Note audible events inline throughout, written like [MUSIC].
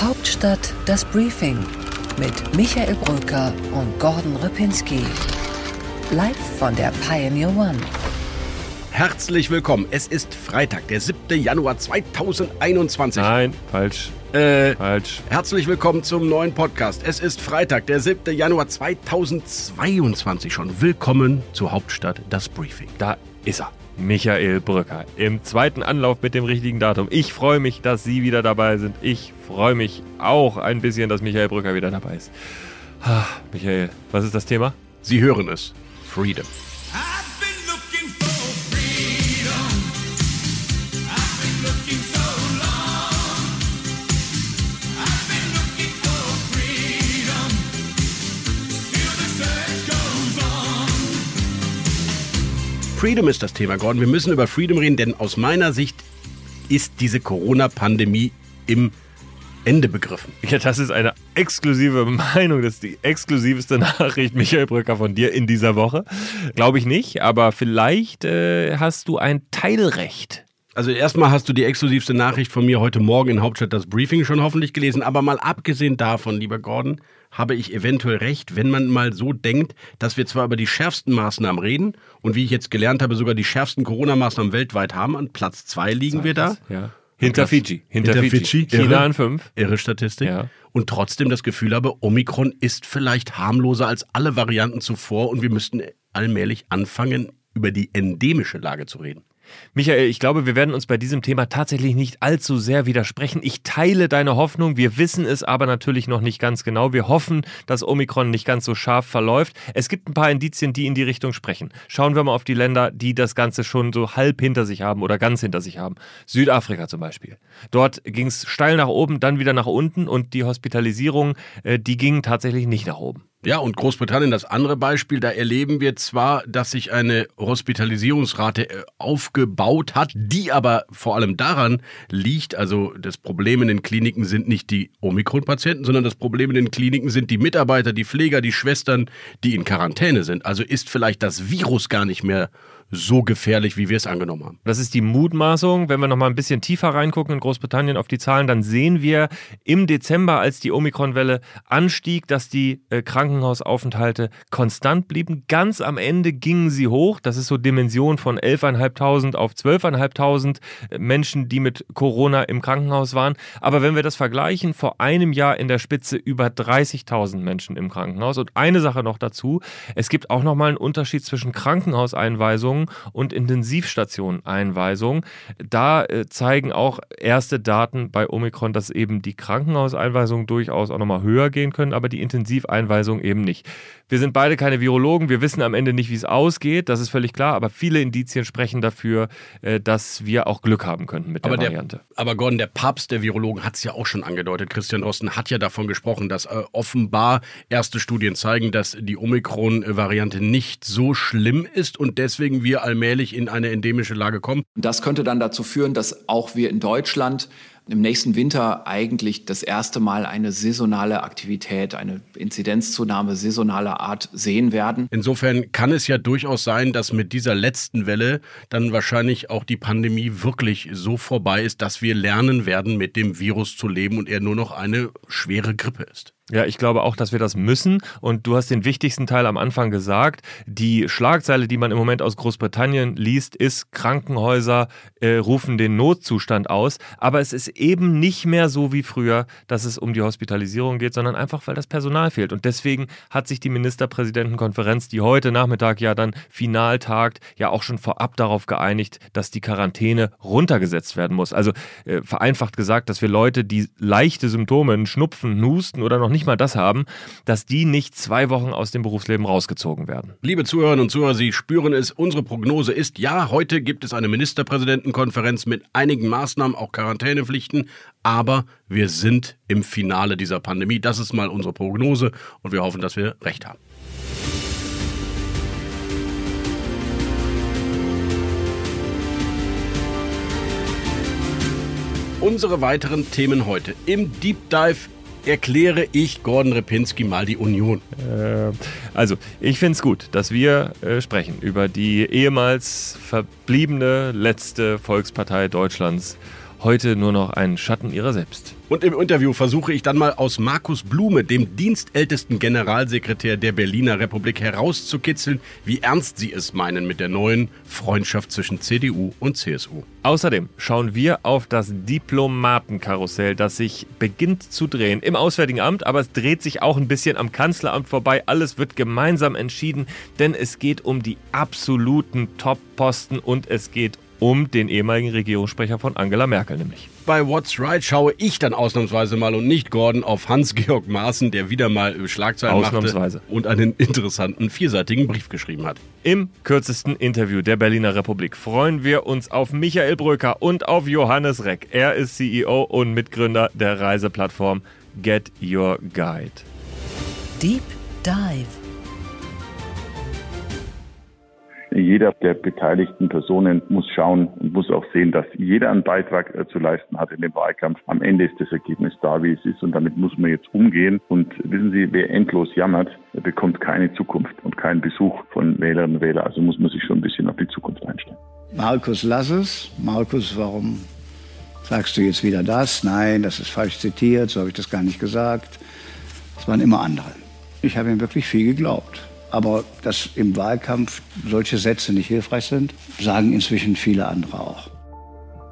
Hauptstadt das Briefing mit Michael Brücker und Gordon Ripinski. Live von der Pioneer One. Herzlich willkommen. Es ist Freitag, der 7. Januar 2021. Nein, falsch. Äh, Falsch. herzlich willkommen zum neuen Podcast. Es ist Freitag, der 7. Januar 2022 schon. Willkommen zur Hauptstadt das Briefing. Da ist er. Michael Brücker im zweiten Anlauf mit dem richtigen Datum. Ich freue mich, dass Sie wieder dabei sind. Ich freue mich auch ein bisschen, dass Michael Brücker wieder dabei ist. Ah, Michael, was ist das Thema? Sie hören es. Freedom. Freedom ist das Thema, Gordon. Wir müssen über Freedom reden, denn aus meiner Sicht ist diese Corona-Pandemie im Ende begriffen. Ja, das ist eine exklusive Meinung. Das ist die exklusivste [LAUGHS] Nachricht, Michael Brücker, von dir in dieser Woche. Glaube ich nicht, aber vielleicht äh, hast du ein Teilrecht. Also erstmal hast du die exklusivste Nachricht von mir heute Morgen in Hauptstadt das Briefing schon hoffentlich gelesen, aber mal abgesehen davon, lieber Gordon, habe ich eventuell recht, wenn man mal so denkt, dass wir zwar über die schärfsten Maßnahmen reden und wie ich jetzt gelernt habe, sogar die schärfsten Corona-Maßnahmen weltweit haben. An Platz zwei liegen wir da. Ja. Hinter Fiji. Hinter, hinter Fiji. Fidschi, China an fünf. Irre Statistik. Ja. Und trotzdem das Gefühl habe, Omikron ist vielleicht harmloser als alle Varianten zuvor und wir müssten allmählich anfangen, über die endemische Lage zu reden. Michael, ich glaube, wir werden uns bei diesem Thema tatsächlich nicht allzu sehr widersprechen. Ich teile deine Hoffnung. Wir wissen es aber natürlich noch nicht ganz genau. Wir hoffen, dass Omikron nicht ganz so scharf verläuft. Es gibt ein paar Indizien, die in die Richtung sprechen. Schauen wir mal auf die Länder, die das Ganze schon so halb hinter sich haben oder ganz hinter sich haben. Südafrika zum Beispiel. Dort ging es steil nach oben, dann wieder nach unten und die Hospitalisierung, äh, die ging tatsächlich nicht nach oben. Ja, und Großbritannien, das andere Beispiel, da erleben wir zwar, dass sich eine Hospitalisierungsrate äh, aufgebaut hat, die aber vor allem daran liegt, also das Problem in den Kliniken sind nicht die Omikron-Patienten, sondern das Problem in den Kliniken sind die Mitarbeiter, die Pfleger, die Schwestern, die in Quarantäne sind. Also ist vielleicht das Virus gar nicht mehr so gefährlich, wie wir es angenommen haben. Das ist die Mutmaßung. Wenn wir noch mal ein bisschen tiefer reingucken in Großbritannien auf die Zahlen, dann sehen wir im Dezember, als die Omikron-Welle anstieg, dass die äh, Krankenhausaufenthalte konstant blieben. Ganz am Ende gingen sie hoch. Das ist so Dimension von 11.500 auf 12.500 Menschen, die mit Corona im Krankenhaus waren. Aber wenn wir das vergleichen, vor einem Jahr in der Spitze über 30.000 Menschen im Krankenhaus. Und eine Sache noch dazu, es gibt auch noch mal einen Unterschied zwischen Krankenhauseinweisungen und Intensivstationeneinweisungen. Da äh, zeigen auch erste Daten bei Omikron, dass eben die Krankenhauseinweisungen durchaus auch noch mal höher gehen können, aber die Intensiveinweisungen eben nicht. Wir sind beide keine Virologen, wir wissen am Ende nicht, wie es ausgeht, das ist völlig klar, aber viele Indizien sprechen dafür, äh, dass wir auch Glück haben könnten mit der Aber, der, Variante. aber Gordon, der Papst der Virologen hat es ja auch schon angedeutet. Christian Drosten hat ja davon gesprochen, dass äh, offenbar erste Studien zeigen, dass die Omikron-Variante nicht so schlimm ist und deswegen wir allmählich in eine endemische Lage kommen. Das könnte dann dazu führen, dass auch wir in Deutschland im nächsten Winter eigentlich das erste Mal eine saisonale Aktivität, eine Inzidenzzunahme saisonaler Art sehen werden. Insofern kann es ja durchaus sein, dass mit dieser letzten Welle dann wahrscheinlich auch die Pandemie wirklich so vorbei ist, dass wir lernen werden, mit dem Virus zu leben und er nur noch eine schwere Grippe ist. Ja, ich glaube auch, dass wir das müssen. Und du hast den wichtigsten Teil am Anfang gesagt. Die Schlagzeile, die man im Moment aus Großbritannien liest, ist, Krankenhäuser äh, rufen den Notzustand aus. Aber es ist eben nicht mehr so wie früher, dass es um die Hospitalisierung geht, sondern einfach, weil das Personal fehlt. Und deswegen hat sich die Ministerpräsidentenkonferenz, die heute Nachmittag ja dann final tagt, ja auch schon vorab darauf geeinigt, dass die Quarantäne runtergesetzt werden muss. Also äh, vereinfacht gesagt, dass wir Leute, die leichte Symptome, Schnupfen, Husten oder noch nicht mal das haben, dass die nicht zwei Wochen aus dem Berufsleben rausgezogen werden. Liebe Zuhörerinnen und Zuhörer, Sie spüren es, unsere Prognose ist, ja, heute gibt es eine Ministerpräsidentenkonferenz mit einigen Maßnahmen, auch Quarantänepflichten, aber wir sind im Finale dieser Pandemie. Das ist mal unsere Prognose und wir hoffen, dass wir recht haben. Unsere weiteren Themen heute. Im Deep Dive erkläre ich Gordon Repinski mal die Union. Äh, also, ich finde es gut, dass wir äh, sprechen über die ehemals verbliebene letzte Volkspartei Deutschlands. Heute nur noch ein Schatten ihrer selbst. Und im Interview versuche ich dann mal aus Markus Blume, dem dienstältesten Generalsekretär der Berliner Republik, herauszukitzeln, wie ernst sie es meinen mit der neuen Freundschaft zwischen CDU und CSU. Außerdem schauen wir auf das Diplomatenkarussell, das sich beginnt zu drehen im Auswärtigen Amt, aber es dreht sich auch ein bisschen am Kanzleramt vorbei. Alles wird gemeinsam entschieden, denn es geht um die absoluten Top-Posten und es geht um den ehemaligen Regierungssprecher von Angela Merkel nämlich. Bei What's Right schaue ich dann ausnahmsweise mal und nicht Gordon auf Hans-Georg Maaßen, der wieder mal Schlagzeilen Ausnahmsweise. machte und einen interessanten vierseitigen Brief geschrieben hat. Im kürzesten Interview der Berliner Republik freuen wir uns auf Michael Bröker und auf Johannes Reck. Er ist CEO und Mitgründer der Reiseplattform Get Your Guide. Deep Dive. Jeder der beteiligten Personen muss schauen und muss auch sehen, dass jeder einen Beitrag äh, zu leisten hat in dem Wahlkampf. Am Ende ist das Ergebnis da, wie es ist und damit muss man jetzt umgehen. Und wissen Sie, wer endlos jammert, bekommt keine Zukunft und keinen Besuch von Wählerinnen und Wählern. Also muss man sich schon ein bisschen auf die Zukunft einstellen. Markus, lass es. Markus, warum sagst du jetzt wieder das? Nein, das ist falsch zitiert, so habe ich das gar nicht gesagt. Es waren immer andere. Ich habe ihm wirklich viel geglaubt. Aber dass im Wahlkampf solche Sätze nicht hilfreich sind, sagen inzwischen viele andere auch.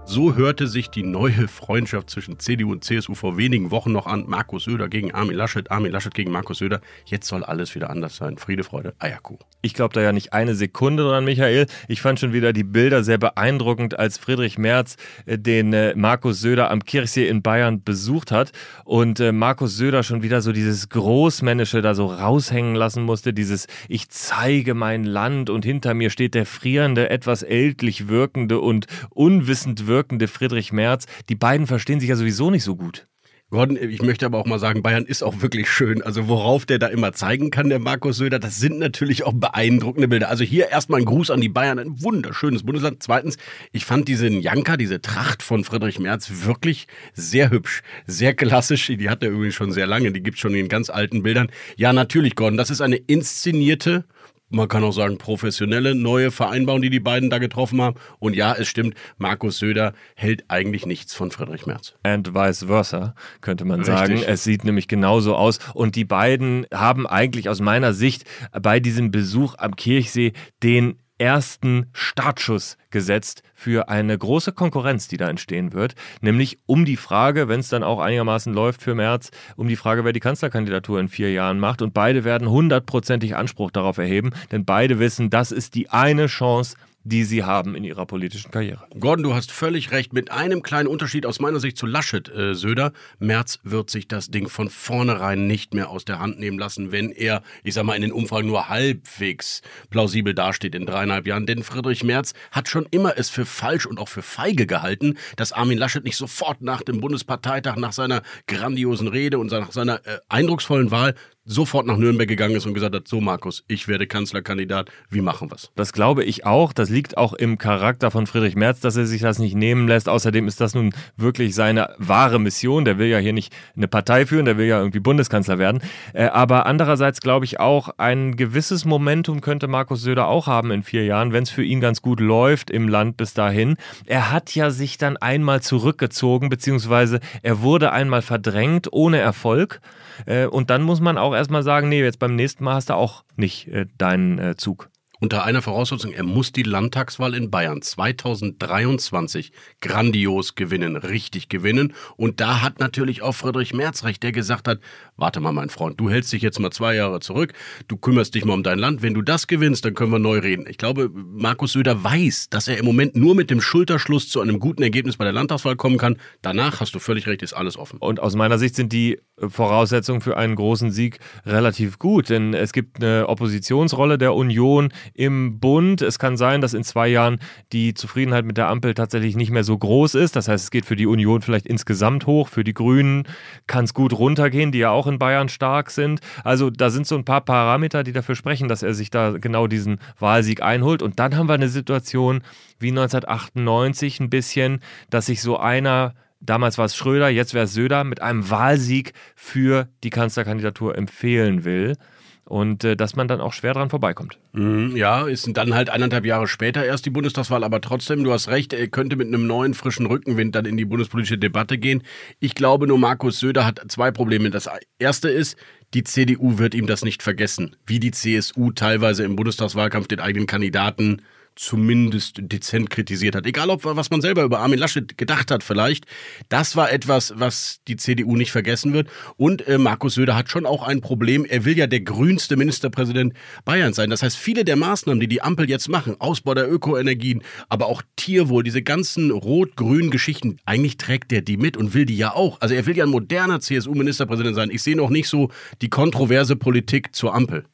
So hörte sich die neue Freundschaft zwischen CDU und CSU vor wenigen Wochen noch an. Markus Söder gegen Armin Laschet, Armin Laschet gegen Markus Söder. Jetzt soll alles wieder anders sein. Friede, Freude, Eierkuh. Ich glaube da ja nicht eine Sekunde dran, Michael. Ich fand schon wieder die Bilder sehr beeindruckend, als Friedrich Merz äh, den äh, Markus Söder am Kirchsee in Bayern besucht hat und äh, Markus Söder schon wieder so dieses Großmännische da so raushängen lassen musste, dieses Ich zeige mein Land und hinter mir steht der frierende, etwas ältlich wirkende und unwissend wirkende Friedrich Merz. Die beiden verstehen sich ja sowieso nicht so gut. Gordon, ich möchte aber auch mal sagen, Bayern ist auch wirklich schön. Also worauf der da immer zeigen kann, der Markus Söder, das sind natürlich auch beeindruckende Bilder. Also hier erstmal ein Gruß an die Bayern, ein wunderschönes Bundesland. Zweitens, ich fand diesen Janka, diese Tracht von Friedrich Merz wirklich sehr hübsch, sehr klassisch. Die hat er übrigens schon sehr lange, die gibt es schon in ganz alten Bildern. Ja, natürlich, Gordon, das ist eine inszenierte man kann auch sagen, professionelle neue Vereinbarung, die die beiden da getroffen haben. Und ja, es stimmt, Markus Söder hält eigentlich nichts von Friedrich Merz. And vice versa, könnte man Richtig. sagen. Es sieht nämlich genauso aus. Und die beiden haben eigentlich aus meiner Sicht bei diesem Besuch am Kirchsee den ersten Startschuss gesetzt für eine große Konkurrenz, die da entstehen wird, nämlich um die Frage, wenn es dann auch einigermaßen läuft für März, um die Frage, wer die Kanzlerkandidatur in vier Jahren macht. Und beide werden hundertprozentig Anspruch darauf erheben, denn beide wissen, das ist die eine Chance, die sie haben in ihrer politischen Karriere. Gordon, du hast völlig recht. Mit einem kleinen Unterschied aus meiner Sicht zu Laschet, äh, Söder. Merz wird sich das Ding von vornherein nicht mehr aus der Hand nehmen lassen, wenn er, ich sag mal, in den Umfragen nur halbwegs plausibel dasteht in dreieinhalb Jahren. Denn Friedrich Merz hat schon immer es für falsch und auch für feige gehalten, dass Armin Laschet nicht sofort nach dem Bundesparteitag, nach seiner grandiosen Rede und nach seiner äh, eindrucksvollen Wahl sofort nach Nürnberg gegangen ist und gesagt hat, so Markus, ich werde Kanzlerkandidat, wie machen wir's? Das glaube ich auch. Das liegt auch im Charakter von Friedrich Merz, dass er sich das nicht nehmen lässt. Außerdem ist das nun wirklich seine wahre Mission. Der will ja hier nicht eine Partei führen, der will ja irgendwie Bundeskanzler werden. Äh, aber andererseits glaube ich auch, ein gewisses Momentum könnte Markus Söder auch haben in vier Jahren, wenn es für ihn ganz gut läuft im Land bis dahin. Er hat ja sich dann einmal zurückgezogen, beziehungsweise er wurde einmal verdrängt ohne Erfolg. Äh, und dann muss man auch erstmal sagen, nee, jetzt beim nächsten Mal hast du auch nicht äh, deinen äh, Zug. Unter einer Voraussetzung, er muss die Landtagswahl in Bayern 2023 grandios gewinnen, richtig gewinnen. Und da hat natürlich auch Friedrich Merz recht, der gesagt hat, warte mal, mein Freund, du hältst dich jetzt mal zwei Jahre zurück, du kümmerst dich mal um dein Land. Wenn du das gewinnst, dann können wir neu reden. Ich glaube, Markus Söder weiß, dass er im Moment nur mit dem Schulterschluss zu einem guten Ergebnis bei der Landtagswahl kommen kann. Danach, hast du völlig recht, ist alles offen. Und aus meiner Sicht sind die Voraussetzungen für einen großen Sieg relativ gut, denn es gibt eine Oppositionsrolle der Union im Bund. Es kann sein, dass in zwei Jahren die Zufriedenheit mit der Ampel tatsächlich nicht mehr so groß ist. Das heißt, es geht für die Union vielleicht insgesamt hoch. Für die Grünen kann es gut runtergehen, die ja auch in Bayern stark sind. Also da sind so ein paar Parameter, die dafür sprechen, dass er sich da genau diesen Wahlsieg einholt. Und dann haben wir eine Situation wie 1998 ein bisschen, dass sich so einer damals war es Schröder, jetzt wäre es Söder, mit einem Wahlsieg für die Kanzlerkandidatur empfehlen will. Und äh, dass man dann auch schwer dran vorbeikommt. Mhm, Ja, ist dann halt eineinhalb Jahre später erst die Bundestagswahl, aber trotzdem, du hast recht, er könnte mit einem neuen frischen Rückenwind dann in die bundespolitische Debatte gehen. Ich glaube nur, Markus Söder hat zwei Probleme. Das erste ist, die CDU wird ihm das nicht vergessen, wie die CSU teilweise im Bundestagswahlkampf den eigenen Kandidaten zumindest dezent kritisiert hat. Egal, ob was man selber über Armin Laschet gedacht hat vielleicht. Das war etwas, was die CDU nicht vergessen wird. Und äh, Markus Söder hat schon auch ein Problem. Er will ja der grünste Ministerpräsident Bayerns sein. Das heißt, viele der Maßnahmen, die die Ampel jetzt machen, Ausbau der Ökoenergien, aber auch Tierwohl, diese ganzen rot-grünen Geschichten, eigentlich trägt er die mit und will die ja auch. Also er will ja ein moderner CSU-Ministerpräsident sein. Ich sehe noch nicht so die kontroverse Politik zur Ampel.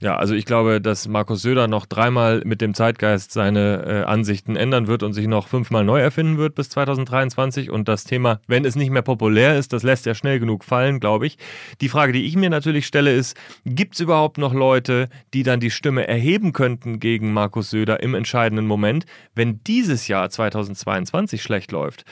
Ja, also ich glaube, dass Markus Söder noch dreimal mit dem Zeitgeist seine äh, Ansichten ändern wird und sich noch fünfmal neu erfinden wird bis 2023. Und das Thema, wenn es nicht mehr populär ist, das lässt er schnell genug fallen, glaube ich. Die Frage, die ich mir natürlich stelle, ist, gibt es überhaupt noch Leute, die dann die Stimme erheben könnten gegen Markus Söder im entscheidenden Moment, wenn dieses Jahr 2022 schlecht läuft?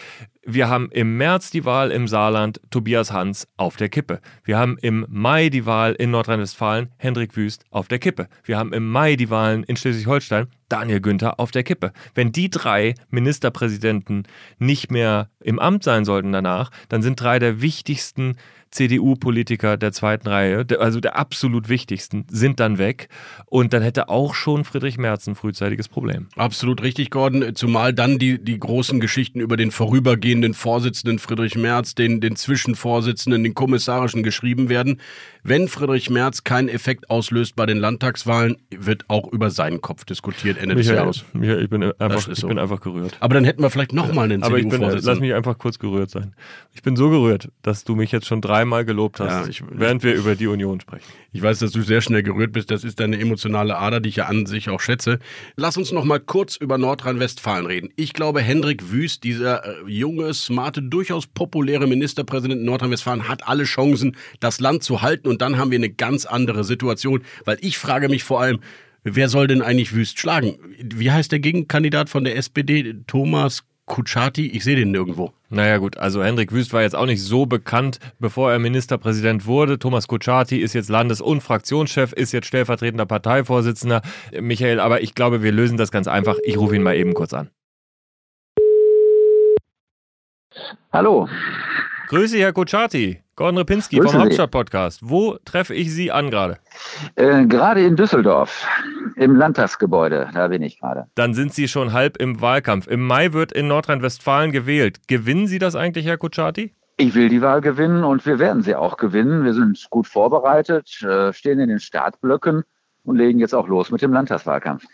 Wir haben im März die Wahl im Saarland, Tobias Hans auf der Kippe. Wir haben im Mai die Wahl in Nordrhein-Westfalen, Hendrik Wüst auf der Kippe. Wir haben im Mai die Wahlen in Schleswig-Holstein, Daniel Günther auf der Kippe. Wenn die drei Ministerpräsidenten nicht mehr im Amt sein sollten danach, dann sind drei der wichtigsten CDU-Politiker der zweiten Reihe, also der absolut wichtigsten, sind dann weg. Und dann hätte auch schon Friedrich Merz ein frühzeitiges Problem. Absolut richtig, Gordon. Zumal dann die, die großen Geschichten über den vorübergehenden Vorsitzenden Friedrich Merz, den, den Zwischenvorsitzenden, den Kommissarischen geschrieben werden. Wenn Friedrich Merz keinen Effekt auslöst bei den Landtagswahlen, wird auch über seinen Kopf diskutiert Ende des Michael, Jahres. Michael ich, bin einfach, ich bin einfach gerührt. Aber dann hätten wir vielleicht nochmal einen Aber ich bin, äh, lass CDU-Vorsitzenden. mich einfach kurz gerührt sein. Ich bin so gerührt, dass du mich jetzt schon dreimal gelobt hast, Ja, ich- während wir über die Union sprechen. Ich weiß, dass du sehr schnell gerührt bist. Das ist deine emotionale Ader, die ich ja an sich auch schätze. Lass uns noch mal kurz über Nordrhein-Westfalen reden. Ich glaube, Hendrik Wüst, dieser äh, junge, smarte, durchaus populäre Ministerpräsident in Nordrhein-Westfalen, hat alle Chancen, das Land zu halten. Und dann haben wir eine ganz andere Situation. Weil ich frage mich vor allem, wer soll denn eigentlich Wüst schlagen? Wie heißt der Gegenkandidat von der SPD? Thomas Kutschaty? Ich sehe den nirgendwo. Naja gut, also Hendrik Wüst war jetzt auch nicht so bekannt, bevor er Ministerpräsident wurde. Thomas Kutschaty ist jetzt Landes- und Fraktionschef, ist jetzt stellvertretender Parteivorsitzender. Michael, aber ich glaube, wir lösen das ganz einfach. Ich rufe ihn mal eben kurz an. Hallo. Grüße, Herr Kutschaty. Gordon Repinski Grüße vom. Hauptstadt-Podcast. Wo treffe ich Sie an gerade? Äh, gerade in Düsseldorf, im Landtagsgebäude, da bin ich gerade. Dann sind Sie schon halb im Wahlkampf. Im Mai wird in Nordrhein-Westfalen gewählt. Gewinnen Sie das eigentlich, Herr Kutschaty? Ich will die Wahl gewinnen und wir werden sie auch gewinnen. Wir sind gut vorbereitet, äh, stehen in den Startblöcken und legen jetzt auch los mit dem Landtagswahlkampf.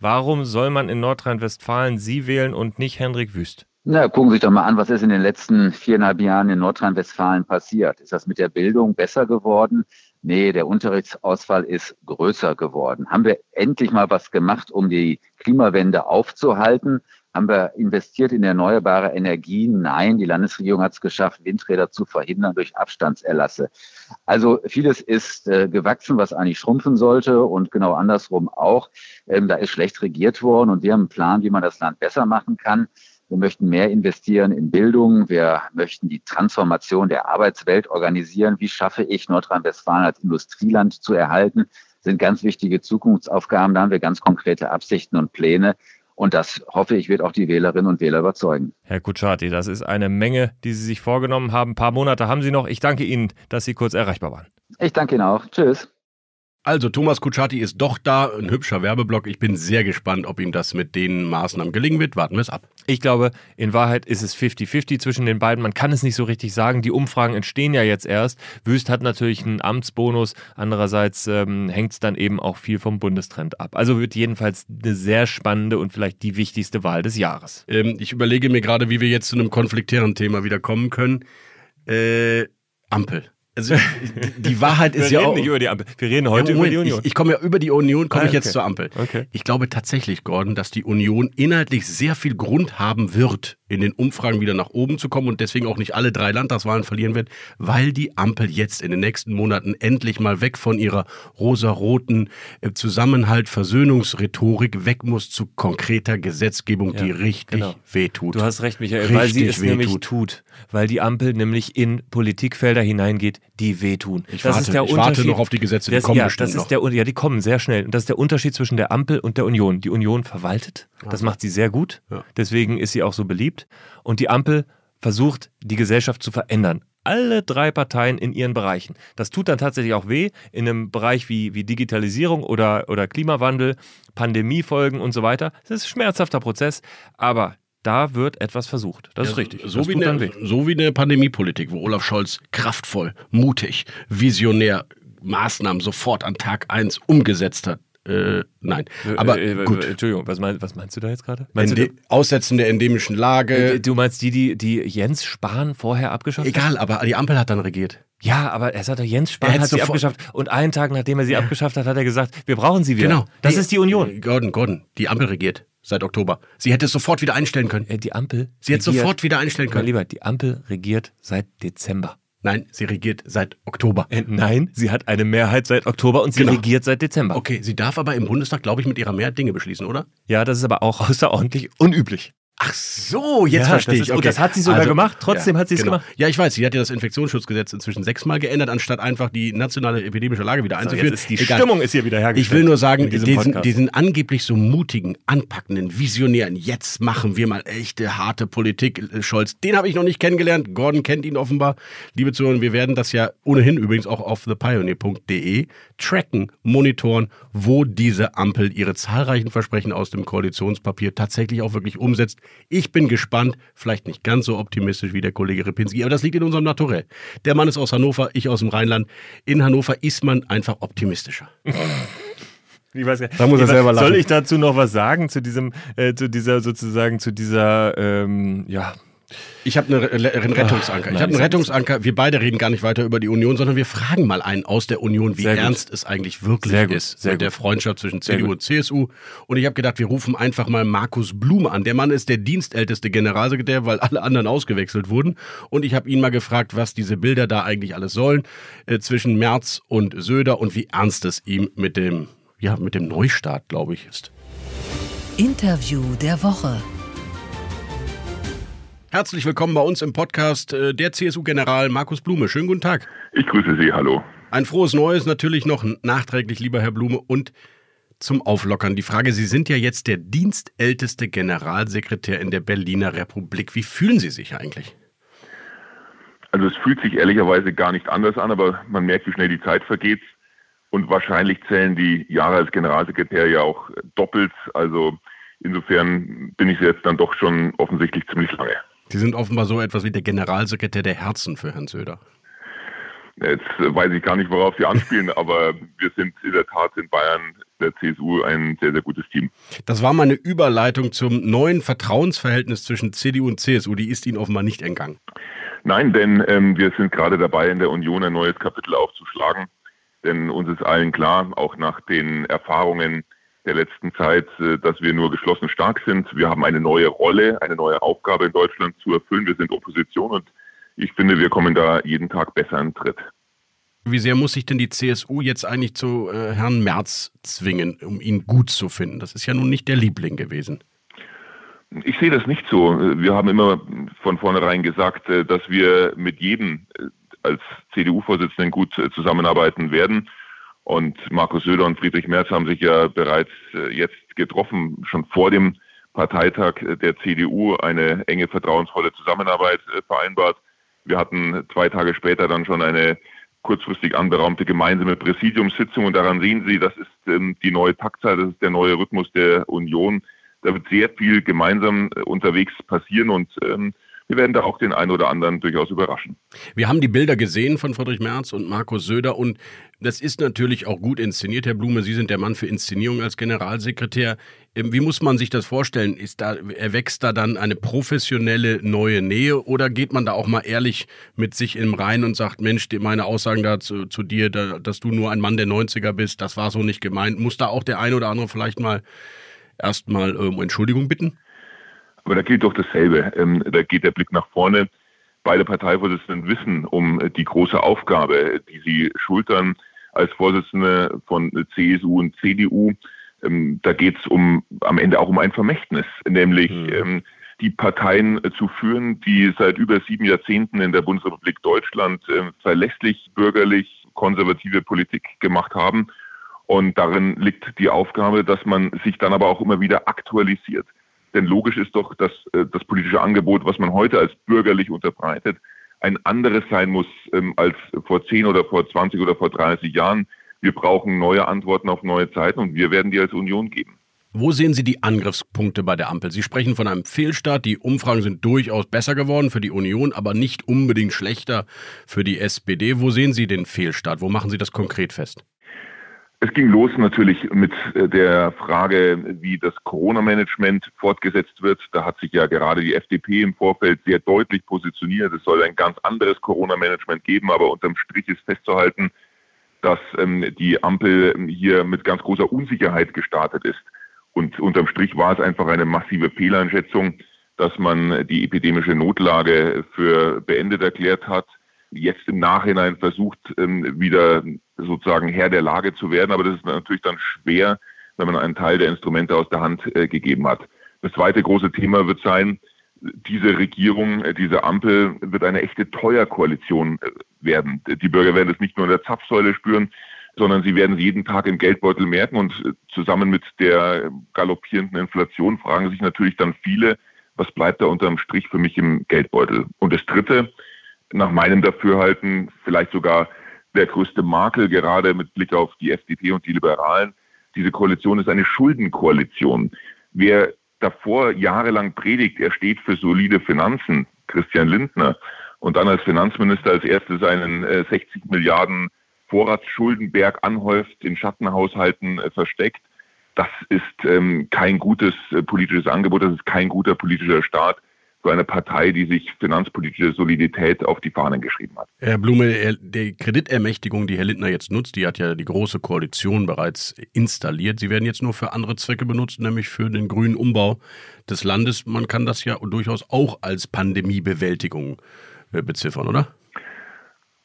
Warum soll man in Nordrhein-Westfalen Sie wählen und nicht Hendrik Wüst? Na, gucken Sie sich doch mal an, was ist in den letzten viereinhalb Jahren in Nordrhein-Westfalen passiert. Ist das mit der Bildung besser geworden? Nee, der Unterrichtsausfall ist größer geworden. Haben wir endlich mal was gemacht, um die Klimawende aufzuhalten? Haben wir investiert in erneuerbare Energien? Nein, die Landesregierung hat es geschafft, Windräder zu verhindern durch Abstandserlasse. Also vieles ist äh, gewachsen, was eigentlich schrumpfen sollte und genau andersrum auch. Ähm, da ist schlecht regiert worden und wir haben einen Plan, wie man das Land besser machen kann. Wir möchten mehr investieren in Bildung. Wir möchten die Transformation der Arbeitswelt organisieren. Wie schaffe ich Nordrhein-Westfalen als Industrieland zu erhalten? Das sind ganz wichtige Zukunftsaufgaben. Da haben wir ganz konkrete Absichten und Pläne. Und das hoffe ich, wird auch die Wählerinnen und Wähler überzeugen. Herr Kutschaty, das ist eine Menge, die Sie sich vorgenommen haben. Ein paar Monate haben Sie noch. Ich danke Ihnen, dass Sie kurz erreichbar waren. Ich danke Ihnen auch. Tschüss. Also, Thomas Kutschaty ist doch da, ein hübscher Werbeblock. Ich bin sehr gespannt, ob ihm das mit den Maßnahmen gelingen wird. Warten wir es ab. Ich glaube, in Wahrheit ist es 50-50 zwischen den beiden. Man kann es nicht so richtig sagen. Die Umfragen entstehen ja jetzt erst. Wüst hat natürlich einen Amtsbonus. Andererseits ähm, hängt es dann eben auch viel vom Bundestrend ab. Also wird jedenfalls eine sehr spannende und vielleicht die wichtigste Wahl des Jahres. Ähm, ich überlege mir gerade, wie wir jetzt zu einem konfliktären Thema wieder kommen können. Äh, Ampel. Also die- Wahrheit [LAUGHS] ist wir ja reden auch. nicht über die Ampel. Wir reden heute Ja, über Moment, die Union. Ich, ich komme ja über die Union, komme Ah, ich jetzt okay. zur Ampel. Okay. Ich glaube tatsächlich, Gordon, dass die Union inhaltlich sehr viel Grund haben wird, in den Umfragen wieder nach oben zu kommen und deswegen auch nicht alle drei Landtagswahlen verlieren wird, weil die Ampel jetzt in den nächsten Monaten endlich mal weg von ihrer rosaroten äh, Zusammenhalt, Versöhnungsrhetorik weg muss zu konkreter Gesetzgebung, die Ja, richtig genau. wehtut. Du hast recht, Michael, weil sie Richtig es nämlich wehtut. tut. Weil die Ampel nämlich in Politikfelder hineingeht, die wehtun. Ich das warte- ich warte noch auf die Gesetze, die das, kommen ja, bestimmt noch. der, ja, die kommen sehr schnell. Und das ist der Unterschied zwischen der Ampel und der Union. Die Union verwaltet, das macht sie sehr gut. Deswegen ist sie auch so beliebt. Und die Ampel versucht, die Gesellschaft zu verändern. Alle drei Parteien in ihren Bereichen. Das tut dann tatsächlich auch weh in einem Bereich wie, wie Digitalisierung oder, oder Klimawandel, Pandemiefolgen und so weiter. Das ist ein schmerzhafter Prozess, aber da wird etwas versucht. Das ist richtig. So das wie, tut dann eine, weh. so wie eine Pandemiepolitik, wo Olaf Scholz kraftvoll, mutig, visionär Maßnahmen sofort an Tag 1 umgesetzt hat. Äh, nein, aber Äh, äh, gut. äh, Entschuldigung, was, mein, was meinst du da jetzt gerade? Aussetzen der endemischen Lage. äh, du meinst die, die, die Jens Spahn vorher abgeschafft hat? Egal, aber die Ampel hat dann regiert. Ja, aber er sagt doch, Jens Spahn hat sie abgeschafft und einen Tag nachdem er sie abgeschafft hat, hat er gesagt, wir brauchen sie wieder. Genau. Das ist die Union. Gordon, Gordon, die Ampel regiert seit Oktober. Sie hätte es sofort wieder einstellen können. Äh, Die Ampel. Sie hätte regiert- sofort wieder einstellen Mein können. Lieber, die Ampel regiert seit Dezember. Nein, sie regiert seit Oktober. Äh, nein, sie hat eine Mehrheit seit Oktober und sie Genau. regiert seit Dezember. Okay, sie darf aber im Bundestag, glaube ich, mit ihrer Mehrheit Dinge beschließen, oder? Ja, das ist aber auch [LAUGHS] außerordentlich unüblich. Ach so, jetzt Ja, verstehe ich. ist- und das hat sie sogar gemacht. Trotzdem hat sie es gemacht. Ja, ich weiß, sie hat ja das Infektionsschutzgesetz inzwischen sechsmal geändert, anstatt einfach die nationale epidemische Lage wieder So, einzuführen. jetzt ist die Egal. Stimmung ist hier wieder hergestellt. Ich will nur sagen, diesen, diesen angeblich so mutigen, anpackenden, visionären, jetzt machen wir mal echte, harte Politik, äh, Scholz, den habe ich noch nicht kennengelernt. Gordon kennt ihn offenbar. Liebe Zuhörer, wir werden das ja ohnehin übrigens auch auf thepioneer.de tracken, monitoren, wo diese Ampel ihre zahlreichen Versprechen aus dem Koalitionspapier tatsächlich auch wirklich umsetzt. Ich bin gespannt, vielleicht nicht ganz so optimistisch wie der Kollege Repinski, aber das liegt in unserem Naturell. Der Mann ist aus Hannover, ich aus dem Rheinland. In Hannover ist man einfach optimistischer. [LAUGHS] Ich weiß gar- Da muss er selber lachen. Soll ich dazu noch was sagen zu diesem, äh, zu dieser sozusagen zu dieser, ähm, ja, Ich habe eine, einen Rettungsanker. Ach, ich nein, habe einen Rettungsanker. Wir beide reden gar nicht weiter über die Union, sondern wir fragen mal einen aus der Union, wie Sehr gut. ernst es eigentlich wirklich Sehr ist sehr mit der gut. Freundschaft zwischen Sehr CDU gut. und CSU. Und ich habe gedacht, wir rufen einfach mal Markus Blume an. Der Mann ist der dienstälteste Generalsekretär, weil alle anderen ausgewechselt wurden. Und ich habe ihn mal gefragt, was diese Bilder da eigentlich alles sollen äh, zwischen Merz und Söder und wie ernst es ihm mit dem, ja, mit dem Neustart, glaube ich, ist. Interview der Woche. Herzlich willkommen bei uns im Podcast äh, der CSU-General Markus Blume. Schönen guten Tag. Ich grüße Sie, hallo. Ein frohes Neues natürlich noch nachträglich, lieber Herr Blume. Und zum Auflockern die Frage, Sie sind ja jetzt der dienstälteste Generalsekretär in der Berliner Republik. Wie fühlen Sie sich eigentlich? Also es fühlt sich ehrlicherweise gar nicht anders an, aber man merkt, wie schnell die Zeit vergeht. Und wahrscheinlich zählen die Jahre als Generalsekretär ja auch doppelt. Also insofern bin ich jetzt dann doch schon offensichtlich ziemlich lange. Sie sind offenbar so etwas wie der Generalsekretär der Herzen für Herrn Söder. Jetzt äh, weiß ich gar nicht, worauf Sie anspielen, [LAUGHS] aber wir sind in der Tat in Bayern der CSU ein sehr, sehr gutes Team. Das war meine Überleitung zum neuen Vertrauensverhältnis zwischen CDU und CSU. Die ist Ihnen offenbar nicht entgangen. Nein, denn ähm, wir sind gerade dabei, in der Union ein neues Kapitel aufzuschlagen. Denn uns ist allen klar, auch nach den Erfahrungen der letzten Zeit, äh, dass wir nur geschlossen stark sind. Wir haben eine neue Rolle, eine neue Aufgabe in Deutschland zu erfüllen. Wir sind Opposition und ich finde, wir kommen da jeden Tag besser in Tritt. Wie sehr muss sich denn die CSU jetzt eigentlich zu äh, Herrn Merz zwingen, um ihn gut zu finden? Das ist ja nun nicht der Liebling gewesen. Ich sehe das nicht so. Wir haben immer von vornherein gesagt, äh, dass wir mit jedem als CDU-Vorsitzenden gut zusammenarbeiten werden. Und Markus Söder und Friedrich Merz haben sich ja bereits äh, jetzt getroffen, schon vor dem Parteitag der CDU eine enge vertrauensvolle Zusammenarbeit äh, vereinbart. Wir hatten zwei Tage später dann schon eine kurzfristig anberaumte gemeinsame Präsidiumssitzung und daran sehen Sie, das ist ähm, die neue Taktzeit, das ist der neue Rhythmus der Union. Da wird sehr viel gemeinsam äh, unterwegs passieren und ähm, wir werden da auch den einen oder anderen durchaus überraschen. Wir haben die Bilder gesehen von Friedrich Merz und Markus Söder und das ist natürlich auch gut inszeniert, Herr Blume. Sie sind der Mann für Inszenierung als Generalsekretär. Ähm, Wie muss man sich das vorstellen? Ist da, erwächst da dann eine professionelle neue Nähe oder geht man da auch mal ehrlich mit sich im Rein und sagt, Mensch, meine Aussagen da zu, zu dir, da, dass du nur ein Mann der 90er bist, das war so nicht gemeint. Muss da auch der eine oder andere vielleicht mal erstmal um Entschuldigung bitten? Aber da gilt doch dasselbe. Ähm, da geht der Blick nach vorne. Beide Parteivorsitzenden wissen um die große Aufgabe, die sie schultern als Vorsitzende von CSU und CDU. Ähm, da geht es um am Ende auch um ein Vermächtnis, nämlich Mhm. ähm, die Parteien zu führen, die seit über sieben Jahrzehnten in der Bundesrepublik Deutschland äh, verlässlich, bürgerlich, konservative Politik gemacht haben. Und darin liegt die Aufgabe, dass man sich dann aber auch immer wieder aktualisiert. Denn logisch ist doch, dass äh, das politische Angebot, was man heute als bürgerlich unterbreitet, ein anderes sein muss ähm, als vor 10 oder vor 20 oder vor 30 Jahren. Wir brauchen neue Antworten auf neue Zeiten und wir werden die als Union geben. Wo sehen Sie die Angriffspunkte bei der Ampel? Sie sprechen von einem Fehlstart. Die Umfragen sind durchaus besser geworden für die Union, aber nicht unbedingt schlechter für die SPD. Wo sehen Sie den Fehlstart? Wo machen Sie das konkret fest? Es ging los natürlich mit äh, der Frage, wie das Corona-Management fortgesetzt wird. Da hat sich ja gerade die FDP im Vorfeld sehr deutlich positioniert. Es soll ein ganz anderes Corona-Management geben, aber unterm Strich ist festzuhalten, dass ähm, die Ampel hier mit ganz großer Unsicherheit gestartet ist. Und unterm Strich war es einfach eine massive Fehleinschätzung, dass man die epidemische Notlage für beendet erklärt hat, jetzt im Nachhinein versucht, ähm, wieder sozusagen Herr der Lage zu werden. Aber das ist natürlich dann schwer, wenn man einen Teil der Instrumente aus der Hand äh, gegeben hat. Das zweite große Thema wird sein, diese Regierung, äh, diese Ampel wird eine echte Teuerkoalition äh, werden. Die Bürger werden es nicht nur in der Zapfsäule spüren, sondern sie werden es jeden Tag im Geldbeutel merken. Und zusammen mit der galoppierenden Inflation fragen sich natürlich dann viele, was bleibt da unterm Strich für mich im Geldbeutel? Und das Dritte, nach meinem Dafürhalten vielleicht sogar der größte Makel, gerade mit Blick auf die FDP und die Liberalen. Diese Koalition ist eine Schuldenkoalition. Wer davor jahrelang predigt, er steht für solide Finanzen, Christian Lindner, und dann als Finanzminister als erstes einen äh, 60 Milliarden Vorratsschuldenberg anhäuft, in Schattenhaushalten äh, versteckt, das ist ähm, kein gutes äh, politisches Angebot, das ist kein guter politischer Staat für eine Partei, die sich finanzpolitische Solidität auf die Fahnen geschrieben hat. Herr Blume, die Kreditermächtigung, die Herr Lindner jetzt nutzt, die hat ja die Große Koalition bereits installiert. Sie werden jetzt nur für andere Zwecke benutzt, nämlich für den grünen Umbau des Landes. Man kann das ja durchaus auch als Pandemiebewältigung äh, beziffern, oder?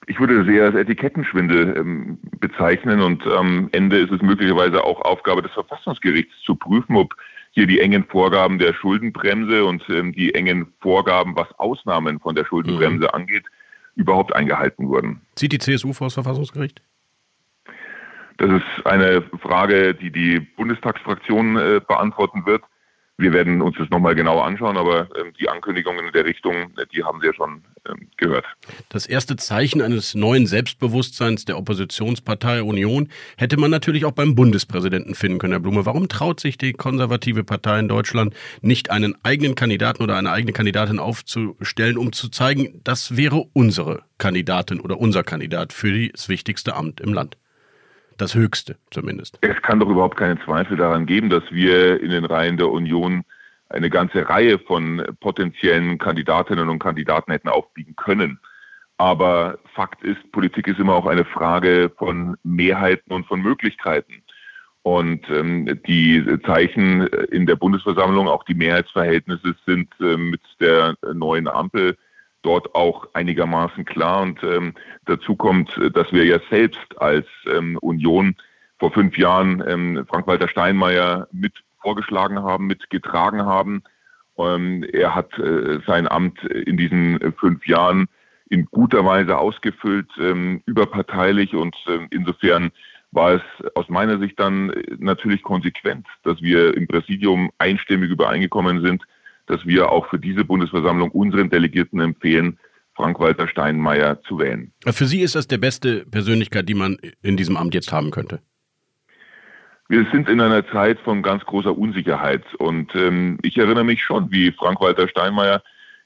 Ich würde das eher als Etikettenschwindel ähm, bezeichnen und am Ende ist es möglicherweise auch Aufgabe des Verfassungsgerichts zu prüfen, ob hier die engen Vorgaben der Schuldenbremse und ähm, die engen Vorgaben, was Ausnahmen von der Schuldenbremse angeht, überhaupt eingehalten wurden. Zieht die CSU vor das Verfassungsgericht? Das ist eine Frage, die die Bundestagsfraktion äh, beantworten wird. Wir werden uns das nochmal genauer anschauen, aber ähm, die Ankündigungen in der Richtung, die haben Sie ja schon ähm, gehört. Das erste Zeichen eines neuen Selbstbewusstseins der Oppositionspartei Union hätte man natürlich auch beim Bundespräsidenten finden können, Herr Blume. Warum traut sich die konservative Partei in Deutschland nicht einen eigenen Kandidaten oder eine eigene Kandidatin aufzustellen, um zu zeigen, das wäre unsere Kandidatin oder unser Kandidat für das wichtigste Amt im Land? Das höchste zumindest. Es kann doch überhaupt keinen Zweifel daran geben, dass wir in den Reihen der Union eine ganze Reihe von potenziellen Kandidatinnen und Kandidaten hätten aufbiegen können. Aber Fakt ist, Politik ist immer auch eine Frage von Mehrheiten und von Möglichkeiten. Und ähm, die Zeichen in der Bundesversammlung, auch die Mehrheitsverhältnisse sind äh, mit der neuen Ampel dort auch einigermaßen klar. Und ähm, dazu kommt, dass wir ja selbst als ähm, Union vor fünf Jahren ähm, Frank-Walter Steinmeier mit vorgeschlagen haben, mitgetragen haben. Ähm, er hat äh, sein Amt in diesen äh, fünf Jahren in guter Weise ausgefüllt, ähm, überparteilich und ähm, insofern war es aus meiner Sicht dann äh, natürlich konsequent, dass wir im Präsidium einstimmig übereingekommen sind, dass wir auch für diese Bundesversammlung unseren Delegierten empfehlen, Frank-Walter Steinmeier zu wählen. Für Sie ist das der beste Persönlichkeit, die man in diesem Amt jetzt haben könnte. Wir sind in einer Zeit von ganz großer Unsicherheit und ähm, ich erinnere mich schon, wie Frank-Walter Steinmeier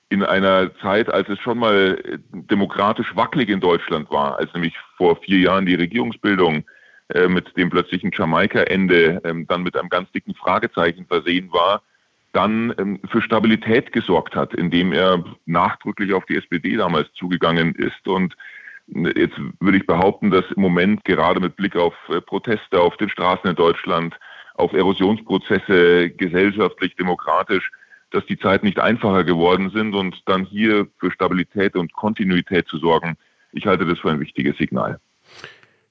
in einer Zeit, als es schon mal äh, demokratisch wackelig in Deutschland war, als nämlich vor vier Jahren die Regierungsbildung äh, mit dem plötzlichen Jamaika-Ende ähm, dann mit einem ganz dicken Fragezeichen versehen war, dann ähm, für Stabilität gesorgt hat, indem er nachdrücklich auf die SPD damals zugegangen ist. Und äh, jetzt würde ich behaupten, dass im Moment gerade mit Blick auf äh, Proteste auf den Straßen in Deutschland, auf Erosionsprozesse gesellschaftlich, demokratisch, dass die Zeiten nicht einfacher geworden sind und dann hier für Stabilität und Kontinuität zu sorgen. Ich halte das für ein wichtiges Signal.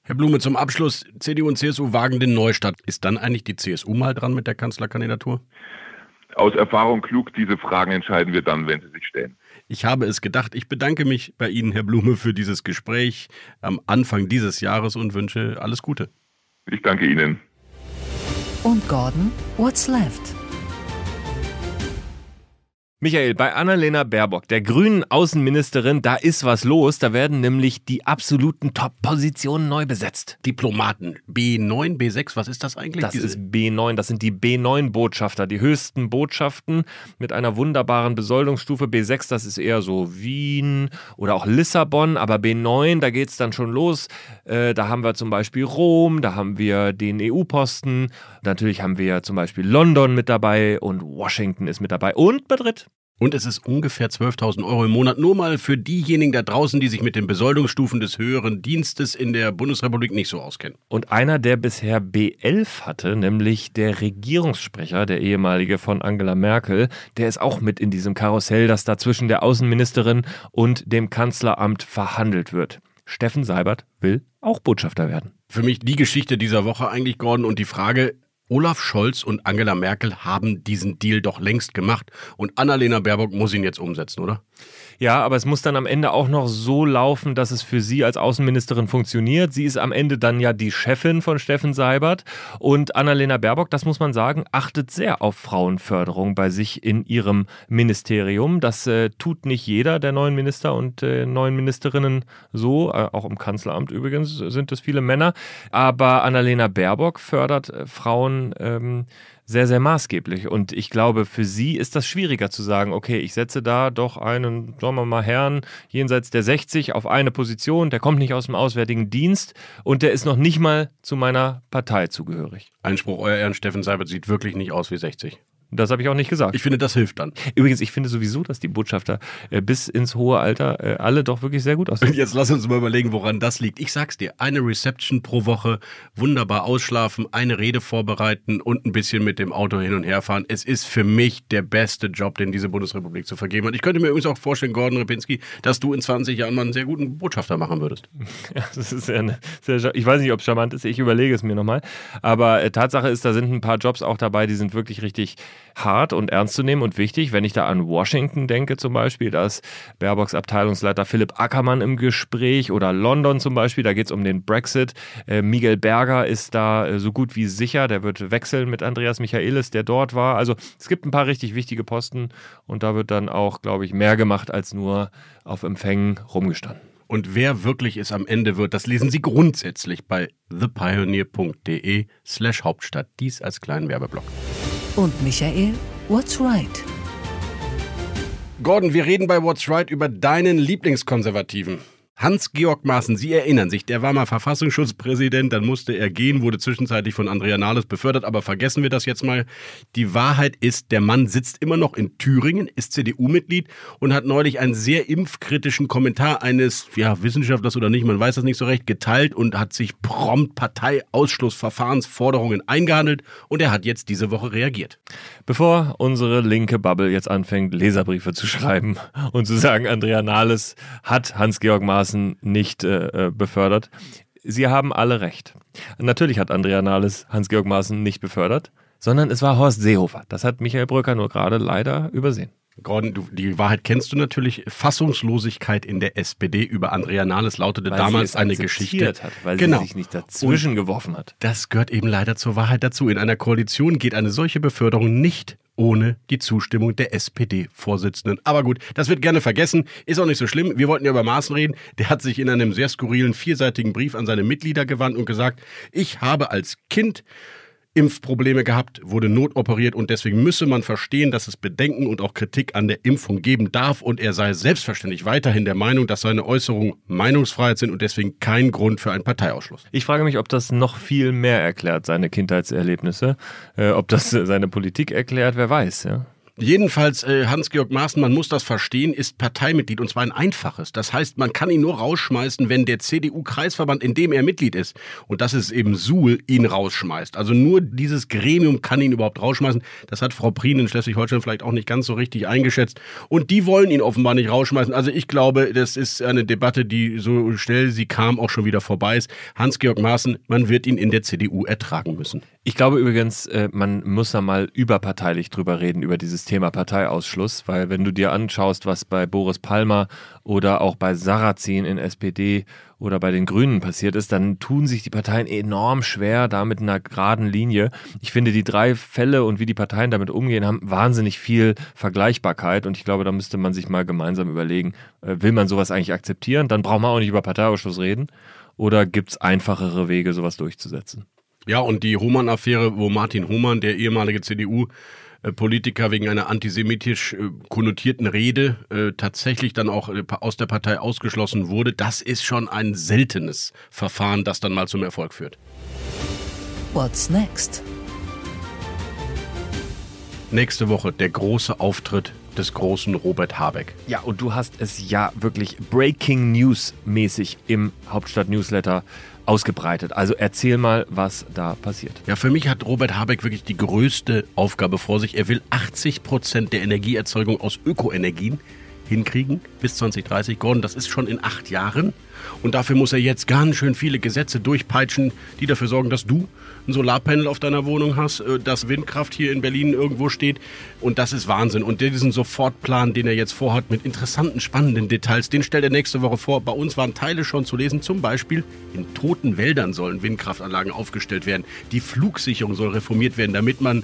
Herr Blume, zum Abschluss, CDU und CSU wagen den Neustart. Ist dann eigentlich die CSU mal dran mit der Kanzlerkandidatur? Aus Erfahrung klug, diese Fragen entscheiden wir dann, wenn sie sich stellen. Ich habe es gedacht. Ich bedanke mich bei Ihnen, Herr Blume, für dieses Gespräch am Anfang dieses Jahres und wünsche alles Gute. Ich danke Ihnen. Und Gordon, what's left? Michael, bei Annalena Baerbock, der grünen Außenministerin, da ist was los. Da werden nämlich die absoluten Top-Positionen neu besetzt. Diplomaten B9, B6, was ist das eigentlich? Das Diese- ist B9, das sind die B9-Botschafter, die höchsten Botschaften mit einer wunderbaren Besoldungsstufe. B6, das ist eher so Wien oder auch Lissabon, aber B9, da geht es dann schon los. Äh, da haben wir zum Beispiel Rom, da haben wir den EU-Posten, natürlich haben wir zum Beispiel London mit dabei und Washington ist mit dabei und Madrid. Und es ist ungefähr 12.000 Euro im Monat. Nur mal für diejenigen da draußen, die sich mit den Besoldungsstufen des höheren Dienstes in der Bundesrepublik nicht so auskennen. Und einer, der bisher B11 hatte, nämlich der Regierungssprecher, der ehemalige von Angela Merkel, der ist auch mit in diesem Karussell, das da zwischen der Außenministerin und dem Kanzleramt verhandelt wird. Steffen Seibert will auch Botschafter werden. Für mich die Geschichte dieser Woche eigentlich, Gordon, und die Frage, Olaf Scholz und Angela Merkel haben diesen Deal doch längst gemacht und Annalena Baerbock muss ihn jetzt umsetzen, oder? Ja, aber es muss dann am Ende auch noch so laufen, dass es für sie als Außenministerin funktioniert. Sie ist am Ende dann ja die Chefin von Steffen Seibert und Annalena Baerbock, das muss man sagen, achtet sehr auf Frauenförderung bei sich in ihrem Ministerium. Das äh, tut nicht jeder der neuen Minister und äh, neuen Ministerinnen so. Äh, auch im Kanzleramt übrigens sind es viele Männer. Aber Annalena Baerbock fördert äh, Frauen ähm, sehr, sehr maßgeblich. Und ich glaube, für sie ist das schwieriger zu sagen, okay, ich setze da doch einen, sagen wir mal, Herrn jenseits der 60 auf eine Position, der kommt nicht aus dem Auswärtigen Dienst und der ist noch nicht mal zu meiner Partei zugehörig. Einspruch, euer Ehren, Steffen Seibert sieht wirklich nicht aus wie 60. Das habe ich auch nicht gesagt. Ich finde, das hilft dann. Übrigens, ich finde sowieso, dass die Botschafter äh, bis ins hohe Alter äh, alle doch wirklich sehr gut Und aussehen. [LAUGHS] jetzt lass uns mal überlegen, woran das liegt. Ich sag's dir, eine Reception pro Woche, wunderbar ausschlafen, eine Rede vorbereiten und ein bisschen mit dem Auto hin und her fahren. Es ist für mich der beste Job, den diese Bundesrepublik zu vergeben hat. Ich könnte mir übrigens auch vorstellen, Gordon Repinski, dass du in 20 Jahren mal einen sehr guten Botschafter machen würdest. [LAUGHS] Ja, das ist eine- sehr, ich weiß nicht, ob es charmant ist, ich überlege es mir nochmal. Aber äh, Tatsache ist, da sind ein paar Jobs auch dabei, die sind wirklich richtig hart und ernst zu nehmen und wichtig. Wenn ich da an Washington denke zum Beispiel, da ist Baerbocks Abteilungsleiter Philipp Ackermann im Gespräch oder London zum Beispiel, da geht es um den Brexit. Äh, Miguel Berger ist da äh, so gut wie sicher, der wird wechseln mit Andreas Michaelis, der dort war. Also es gibt ein paar richtig wichtige Posten und da wird dann auch, glaube ich, mehr gemacht als nur auf Empfängen rumgestanden. Und wer wirklich es am Ende wird, das lesen Sie grundsätzlich bei thepioneer.de slash Hauptstadt. Dies als kleinen Werbeblock. Und Michael, what's right? Gordon, wir reden bei What's Right über deinen Lieblingskonservativen. Hans-Georg Maaßen, Sie erinnern sich, der war mal Verfassungsschutzpräsident, dann musste er gehen, wurde zwischenzeitlich von Andrea Nahles befördert, aber vergessen wir das jetzt mal. Die Wahrheit ist, der Mann sitzt immer noch in Thüringen, ist CDU-Mitglied und hat neulich einen sehr impfkritischen Kommentar eines ja, Wissenschaftlers oder nicht, man weiß das nicht so recht, geteilt und hat sich prompt Parteiausschlussverfahrensforderungen eingehandelt und er hat jetzt diese Woche reagiert. Bevor unsere linke Bubble jetzt anfängt, Leserbriefe zu schreiben und zu sagen, Andrea Nahles hat Hans-Georg Maaßen nicht äh, äh, befördert, sie haben alle recht. Natürlich hat Andrea Nahles Hans-Georg Maaßen nicht befördert, sondern es war Horst Seehofer. Das hat Michael Brücker nur gerade leider übersehen. Gordon, du, die Wahrheit kennst du natürlich. Fassungslosigkeit in der SPD über Andrea Nahles lautete Weil damals eine Geschichte. hat, weil genau. sie sich nicht dazwischen geworfen hat. Das gehört eben leider zur Wahrheit dazu. In einer Koalition geht eine solche Beförderung nicht ohne die Zustimmung der SPD-Vorsitzenden. Aber gut, das wird gerne vergessen, ist auch nicht so schlimm. Wir wollten ja über Maaßen reden. Der hat sich in einem sehr skurrilen vierseitigen Brief an seine Mitglieder gewandt und gesagt, ich habe als Kind Impfprobleme gehabt, wurde notoperiert und deswegen müsse man verstehen, dass es Bedenken und auch Kritik an der Impfung geben darf und er sei selbstverständlich weiterhin der Meinung, dass seine Äußerungen Meinungsfreiheit sind und deswegen kein Grund für einen Parteiausschluss. Ich frage mich, ob das noch viel mehr erklärt, seine Kindheitserlebnisse. Äh, ob das seine Politik erklärt, wer weiß. Ja? Jedenfalls, äh, Hans-Georg Maaßen, man muss das verstehen, ist Parteimitglied und zwar ein einfaches. Das heißt, man kann ihn nur rausschmeißen, wenn der CDU-Kreisverband, in dem er Mitglied ist, und das ist eben Suhl, ihn rausschmeißt. Also nur dieses Gremium kann ihn überhaupt rausschmeißen. Das hat Frau Prien in Schleswig-Holstein vielleicht auch nicht ganz so richtig eingeschätzt. Und die wollen ihn offenbar nicht rausschmeißen. Also ich glaube, das ist eine Debatte, die so schnell sie kam, auch schon wieder vorbei ist. Hans-Georg Maaßen, man wird ihn in der CDU ertragen müssen. Ich glaube übrigens, äh, man muss da mal überparteilich drüber reden, über dieses Thema Parteiausschluss, weil wenn du dir anschaust, was bei Boris Palmer oder auch bei Sarrazin in SPD oder bei den Grünen passiert ist, dann tun sich die Parteien enorm schwer da mit einer geraden Linie. Ich finde, die drei Fälle und wie die Parteien damit umgehen, haben wahnsinnig viel Vergleichbarkeit und ich glaube, da müsste man sich mal gemeinsam überlegen, äh, will man sowas eigentlich akzeptieren? Dann braucht man auch nicht über Parteiausschluss reden oder gibt es einfachere Wege, sowas durchzusetzen? Ja, und die Hohmann-Affäre, wo Martin Hohmann, der ehemalige CDU-Politiker, wegen einer antisemitisch äh, konnotierten Rede äh, tatsächlich dann auch äh, aus der Partei ausgeschlossen wurde, das ist schon ein seltenes Verfahren, das dann mal zum Erfolg führt. What's next? Nächste Woche der große Auftritt des großen Robert Habeck. Ja, und du hast es ja wirklich Breaking News mäßig im Hauptstadt Newsletter ausgebreitet. Also erzähl mal, was da passiert. Ja, für mich hat Robert Habeck wirklich die größte Aufgabe vor sich. Er will 80 Prozent der Energieerzeugung aus Ökoenergien hinkriegen bis 2030. Gordon, das ist schon in acht Jahren. Und dafür muss er jetzt ganz schön viele Gesetze durchpeitschen, die dafür sorgen, dass du ein Solarpanel auf deiner Wohnung hast, äh, dass Windkraft hier in Berlin irgendwo steht. Und das ist Wahnsinn. Und diesen Sofortplan, den er jetzt vorhat, mit interessanten, spannenden Details, den stellt er nächste Woche vor. Bei uns waren Teile schon zu lesen. Zum Beispiel in toten Wäldern sollen Windkraftanlagen aufgestellt werden. Die Flugsicherung soll reformiert werden, damit man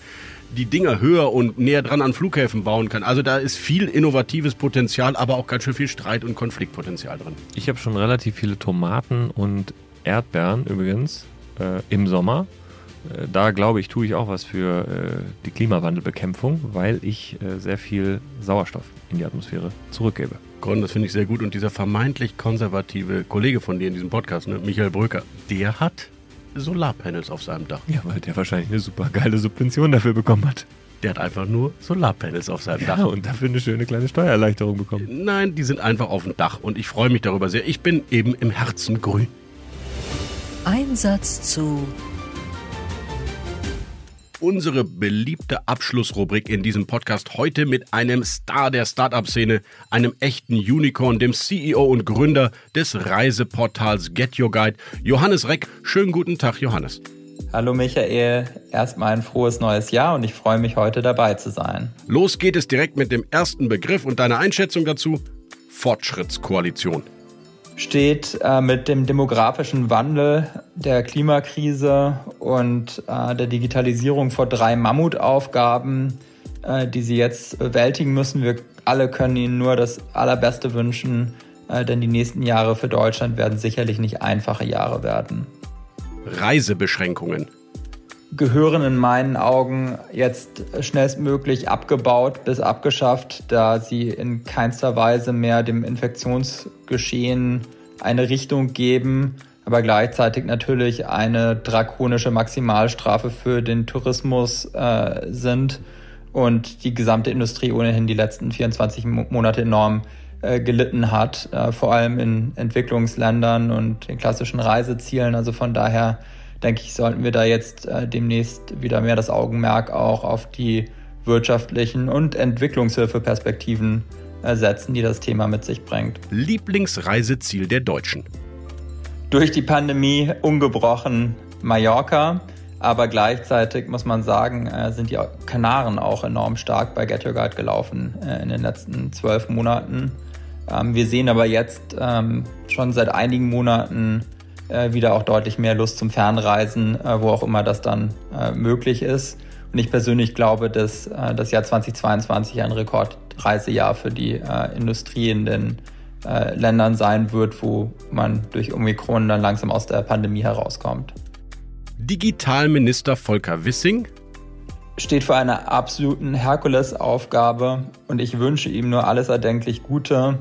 die Dinger höher und näher dran an Flughäfen bauen kann. Also da ist viel innovatives Potenzial, aber auch ganz schön viel Streit- und Konfliktpotenzial drin. Ich habe schon relativ viele Tomaten und Erdbeeren übrigens äh, im Sommer. Äh, da glaube ich, tue ich auch was für äh, die Klimawandelbekämpfung, weil ich äh, sehr viel Sauerstoff in die Atmosphäre zurückgebe. Gordon, das finde ich sehr gut. Und dieser vermeintlich konservative Kollege von dir in diesem Podcast, ne, Michael Bröker, der hat Solarpanels auf seinem Dach. Ja, weil der wahrscheinlich eine super geile Subvention dafür bekommen hat. Der hat einfach nur Solarpanels auf seinem Ja, Dach. und dafür eine schöne kleine Steuererleichterung bekommen. Nein, die sind einfach auf dem Dach und ich freue mich darüber sehr. Ich bin eben im Herzen grün. Einsatz zu Unsere beliebte Abschlussrubrik in diesem Podcast heute mit einem Star der Startup-Szene, einem echten Unicorn, dem CEO und Gründer des Reiseportals Get Your Guide, Johannes Reck. Schönen guten Tag, Johannes. Hallo Michael, erstmal ein frohes neues Jahr und ich freue mich heute dabei zu sein. Los geht es direkt mit dem ersten Begriff und deiner Einschätzung dazu. Fortschrittskoalition. Steht äh, mit dem demografischen Wandel, der Klimakrise und äh, der Digitalisierung vor drei Mammutaufgaben, äh, die sie jetzt bewältigen müssen. Wir alle können ihnen nur das Allerbeste wünschen, äh, denn die nächsten Jahre für Deutschland werden sicherlich nicht einfache Jahre werden. Reisebeschränkungen. Gehören in meinen Augen jetzt schnellstmöglich abgebaut bis abgeschafft, da sie in keinster Weise mehr dem Infektionsgeschehen eine Richtung geben, aber gleichzeitig natürlich eine drakonische Maximalstrafe für den Tourismus äh, sind und die gesamte Industrie ohnehin die letzten 24 Mo- Monate enorm äh, gelitten hat, äh, vor allem in Entwicklungsländern und den klassischen Reisezielen. Also von daher denke ich, sollten wir da jetzt äh, demnächst wieder mehr das Augenmerk auch auf die wirtschaftlichen und Entwicklungshilfeperspektiven äh, setzen, die das Thema mit sich bringt. Lieblingsreiseziel der Deutschen. Durch die Pandemie ungebrochen Mallorca, aber gleichzeitig muss man sagen, äh, sind die Kanaren auch enorm stark bei Get Your Guide gelaufen äh, in den letzten zwölf Monaten. Ähm, wir sehen aber jetzt ähm, schon seit einigen Monaten äh, wieder auch deutlich mehr Lust zum Fernreisen, äh, wo auch immer das dann äh, möglich ist. Und ich persönlich glaube, dass das Jahr 2022 ein Rekordreisejahr für die Industrie in den Ländern sein wird, wo man durch Omikron dann langsam aus der Pandemie herauskommt. Digitalminister Volker Wissing. Steht vor einer absoluten Herkulesaufgabe und ich wünsche ihm nur alles erdenklich Gute.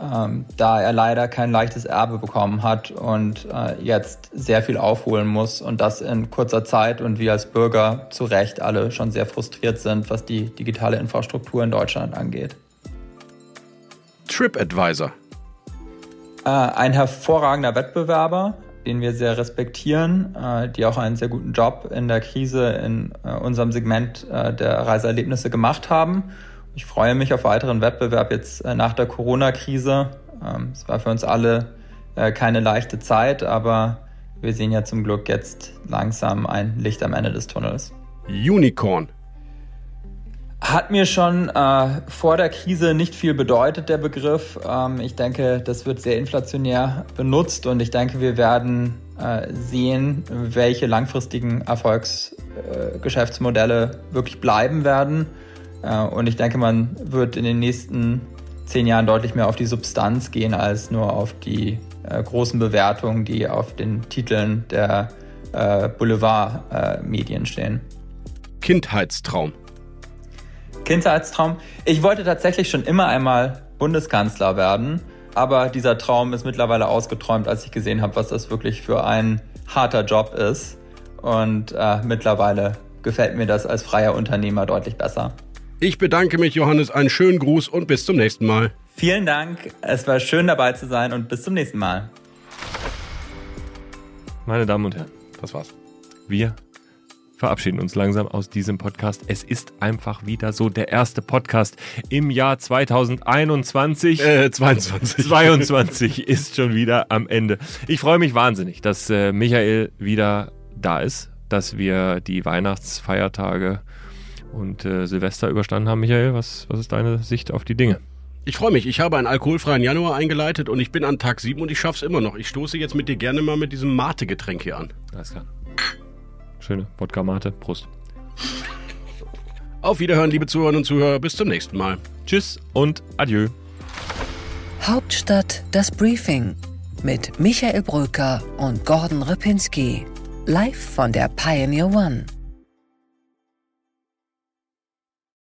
Ähm, da er leider kein leichtes Erbe bekommen hat und äh, jetzt sehr viel aufholen muss und das in kurzer Zeit und wir als Bürger zu Recht alle schon sehr frustriert sind, was die digitale Infrastruktur in Deutschland angeht. TripAdvisor. Äh, ein hervorragender Wettbewerber, den wir sehr respektieren, äh, die auch einen sehr guten Job in der Krise in äh, unserem Segment äh, der Reiseerlebnisse gemacht haben. Ich freue mich auf weiteren Wettbewerb jetzt äh, nach der Corona-Krise. Ähm, es war für uns alle äh, keine leichte Zeit, aber wir sehen ja zum Glück jetzt langsam ein Licht am Ende des Tunnels. Unicorn. Hat mir schon äh, vor der Krise nicht viel bedeutet, der Begriff. Ähm, ich denke, das wird sehr inflationär benutzt und ich denke, wir werden äh, sehen, welche langfristigen Erfolgsgeschäftsmodelle äh, wirklich bleiben werden. Äh, und ich denke, man wird in den nächsten zehn Jahren deutlich mehr auf die Substanz gehen, als nur auf die äh, großen Bewertungen, die auf den Titeln der äh, Boulevardmedien stehen. Kindheitstraum. Kindheitstraum. Ich wollte tatsächlich schon immer einmal Bundeskanzler werden, aber dieser Traum ist mittlerweile ausgeträumt, als ich gesehen habe, was das wirklich für ein harter Job ist. Und mittlerweile gefällt mir das als freier Unternehmer deutlich besser. Ich bedanke mich, Johannes. Einen schönen Gruß und bis zum nächsten Mal. Vielen Dank. Es war schön dabei zu sein und bis zum nächsten Mal. Meine Damen und Herren, Das war's. wir verabschieden uns langsam aus diesem Podcast. Es ist einfach wieder so der erste Podcast im Jahr 2021. Äh, 22. 22 [LAUGHS] ist schon wieder am Ende. Ich freue mich wahnsinnig, dass äh, Michael wieder da ist, dass wir die Weihnachtsfeiertage und äh, Silvester überstanden haben. Michael, was, was ist deine Sicht auf die Dinge? Ich freue mich. Ich habe einen alkoholfreien Januar eingeleitet und ich bin an Tag 7 und ich schaff's immer noch. Ich stoße jetzt mit dir gerne mal mit diesem Mate-Getränk hier an. Alles klar. Schöne Wodka-Mate. Prost. Auf Wiederhören, liebe Zuhörerinnen und Zuhörer. Bis zum nächsten Mal. Tschüss und adieu. Hauptstadt das Briefing mit Michael Brücker und Gordon Ripinski. Live von der Pioneer One.